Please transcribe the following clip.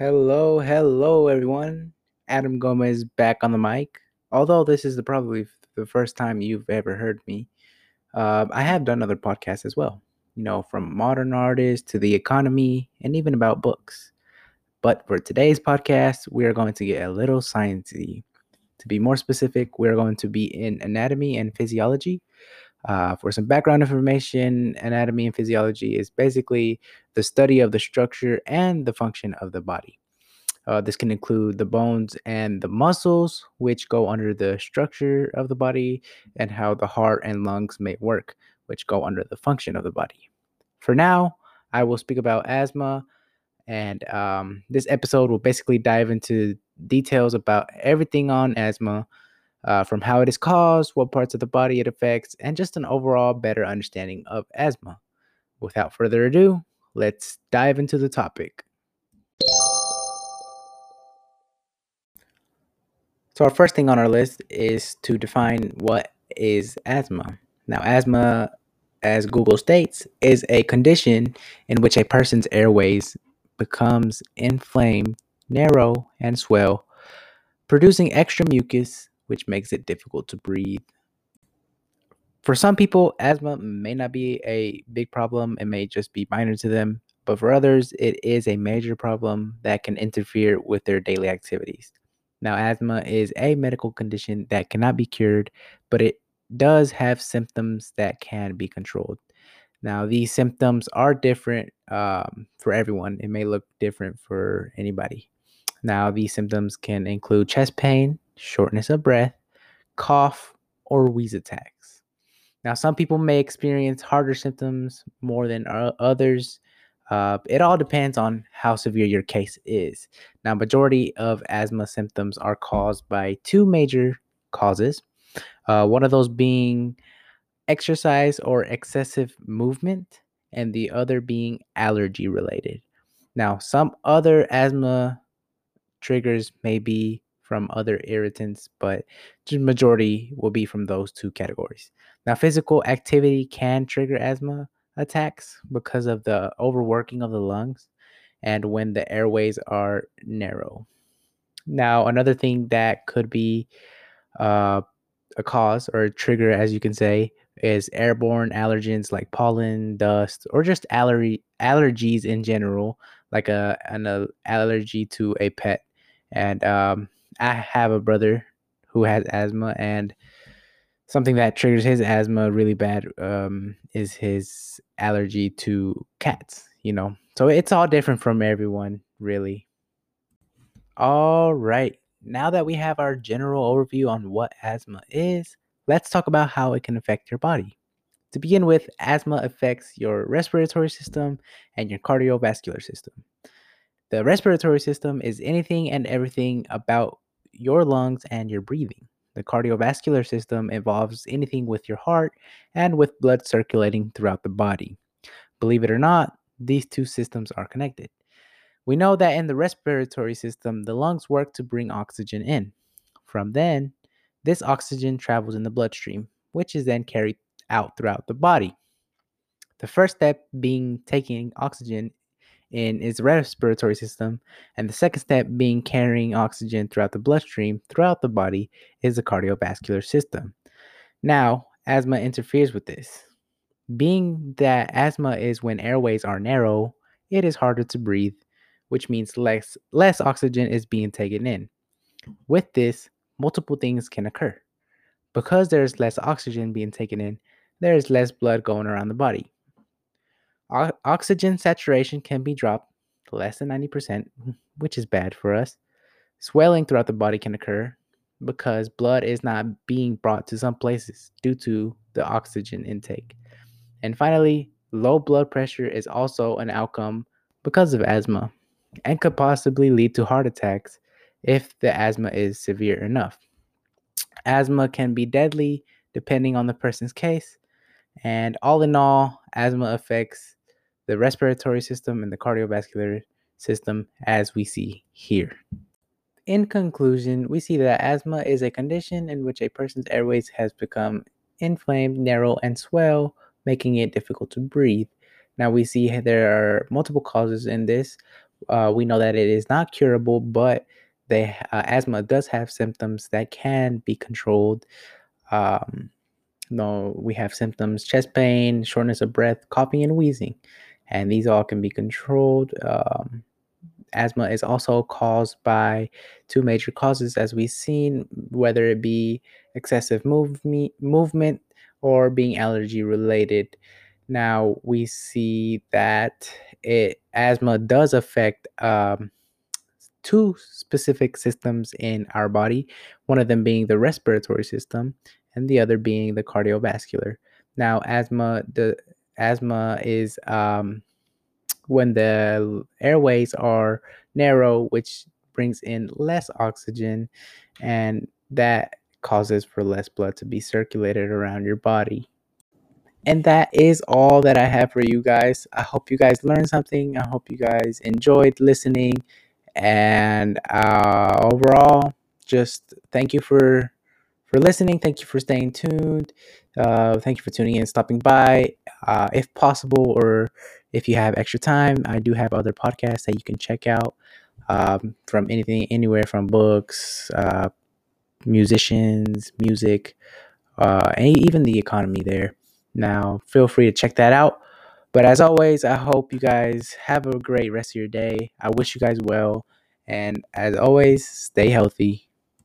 Hello, hello, everyone. Adam Gomez back on the mic. Although this is the, probably the first time you've ever heard me, uh, I have done other podcasts as well. You know, from modern artists to the economy and even about books. But for today's podcast, we are going to get a little sciencey. To be more specific, we are going to be in anatomy and physiology. Uh, for some background information, anatomy and physiology is basically the study of the structure and the function of the body. Uh, this can include the bones and the muscles, which go under the structure of the body, and how the heart and lungs may work, which go under the function of the body. For now, I will speak about asthma, and um, this episode will basically dive into details about everything on asthma, uh, from how it is caused, what parts of the body it affects, and just an overall better understanding of asthma. Without further ado, let's dive into the topic. So, our first thing on our list is to define what is asthma. Now, asthma, as Google states, is a condition in which a person's airways becomes inflamed, narrow, and swell, producing extra mucus, which makes it difficult to breathe. For some people, asthma may not be a big problem, it may just be minor to them, but for others, it is a major problem that can interfere with their daily activities. Now, asthma is a medical condition that cannot be cured, but it does have symptoms that can be controlled. Now, these symptoms are different um, for everyone. It may look different for anybody. Now, these symptoms can include chest pain, shortness of breath, cough, or wheeze attacks. Now, some people may experience harder symptoms more than others. Uh, it all depends on how severe your case is. Now, majority of asthma symptoms are caused by two major causes. Uh, one of those being exercise or excessive movement, and the other being allergy related. Now, some other asthma triggers may be from other irritants, but the majority will be from those two categories. Now, physical activity can trigger asthma attacks because of the overworking of the lungs and when the airways are narrow. Now, another thing that could be uh, a cause or a trigger, as you can say, is airborne allergens like pollen, dust, or just allergy allergies in general, like a an allergy to a pet. And um, I have a brother who has asthma, and something that triggers his asthma really bad um, is his allergy to cats. You know, so it's all different from everyone, really. All right. Now that we have our general overview on what asthma is, let's talk about how it can affect your body. To begin with, asthma affects your respiratory system and your cardiovascular system. The respiratory system is anything and everything about your lungs and your breathing. The cardiovascular system involves anything with your heart and with blood circulating throughout the body. Believe it or not, these two systems are connected. We know that in the respiratory system, the lungs work to bring oxygen in. From then, this oxygen travels in the bloodstream, which is then carried out throughout the body. The first step being taking oxygen in its respiratory system, and the second step being carrying oxygen throughout the bloodstream throughout the body is the cardiovascular system. Now, asthma interferes with this. Being that asthma is when airways are narrow, it is harder to breathe, which means less less oxygen is being taken in. With this, multiple things can occur. Because there's less oxygen being taken in, there is less blood going around the body. Oxygen saturation can be dropped to less than 90%, which is bad for us. Swelling throughout the body can occur because blood is not being brought to some places due to the oxygen intake. And finally, low blood pressure is also an outcome because of asthma and could possibly lead to heart attacks if the asthma is severe enough. Asthma can be deadly depending on the person's case, and all in all, asthma affects the respiratory system and the cardiovascular system as we see here. In conclusion, we see that asthma is a condition in which a person's airways has become inflamed, narrow, and swell, making it difficult to breathe. Now we see there are multiple causes in this, Uh, we know that it is not curable, but they uh, asthma does have symptoms that can be controlled. Um, no, we have symptoms: chest pain, shortness of breath, coughing, and wheezing, and these all can be controlled. Um, asthma is also caused by two major causes, as we've seen, whether it be excessive movement, movement or being allergy related. Now we see that it asthma does affect um, two specific systems in our body. One of them being the respiratory system, and the other being the cardiovascular. Now, asthma the asthma is um, when the airways are narrow, which brings in less oxygen, and that causes for less blood to be circulated around your body. And that is all that I have for you guys. I hope you guys learned something. I hope you guys enjoyed listening. And uh, overall, just thank you for for listening. Thank you for staying tuned. Uh, thank you for tuning in, stopping by. Uh, if possible, or if you have extra time, I do have other podcasts that you can check out um, from anything, anywhere from books, uh, musicians, music, uh, and even the economy there. Now, feel free to check that out. But as always, I hope you guys have a great rest of your day. I wish you guys well. And as always, stay healthy.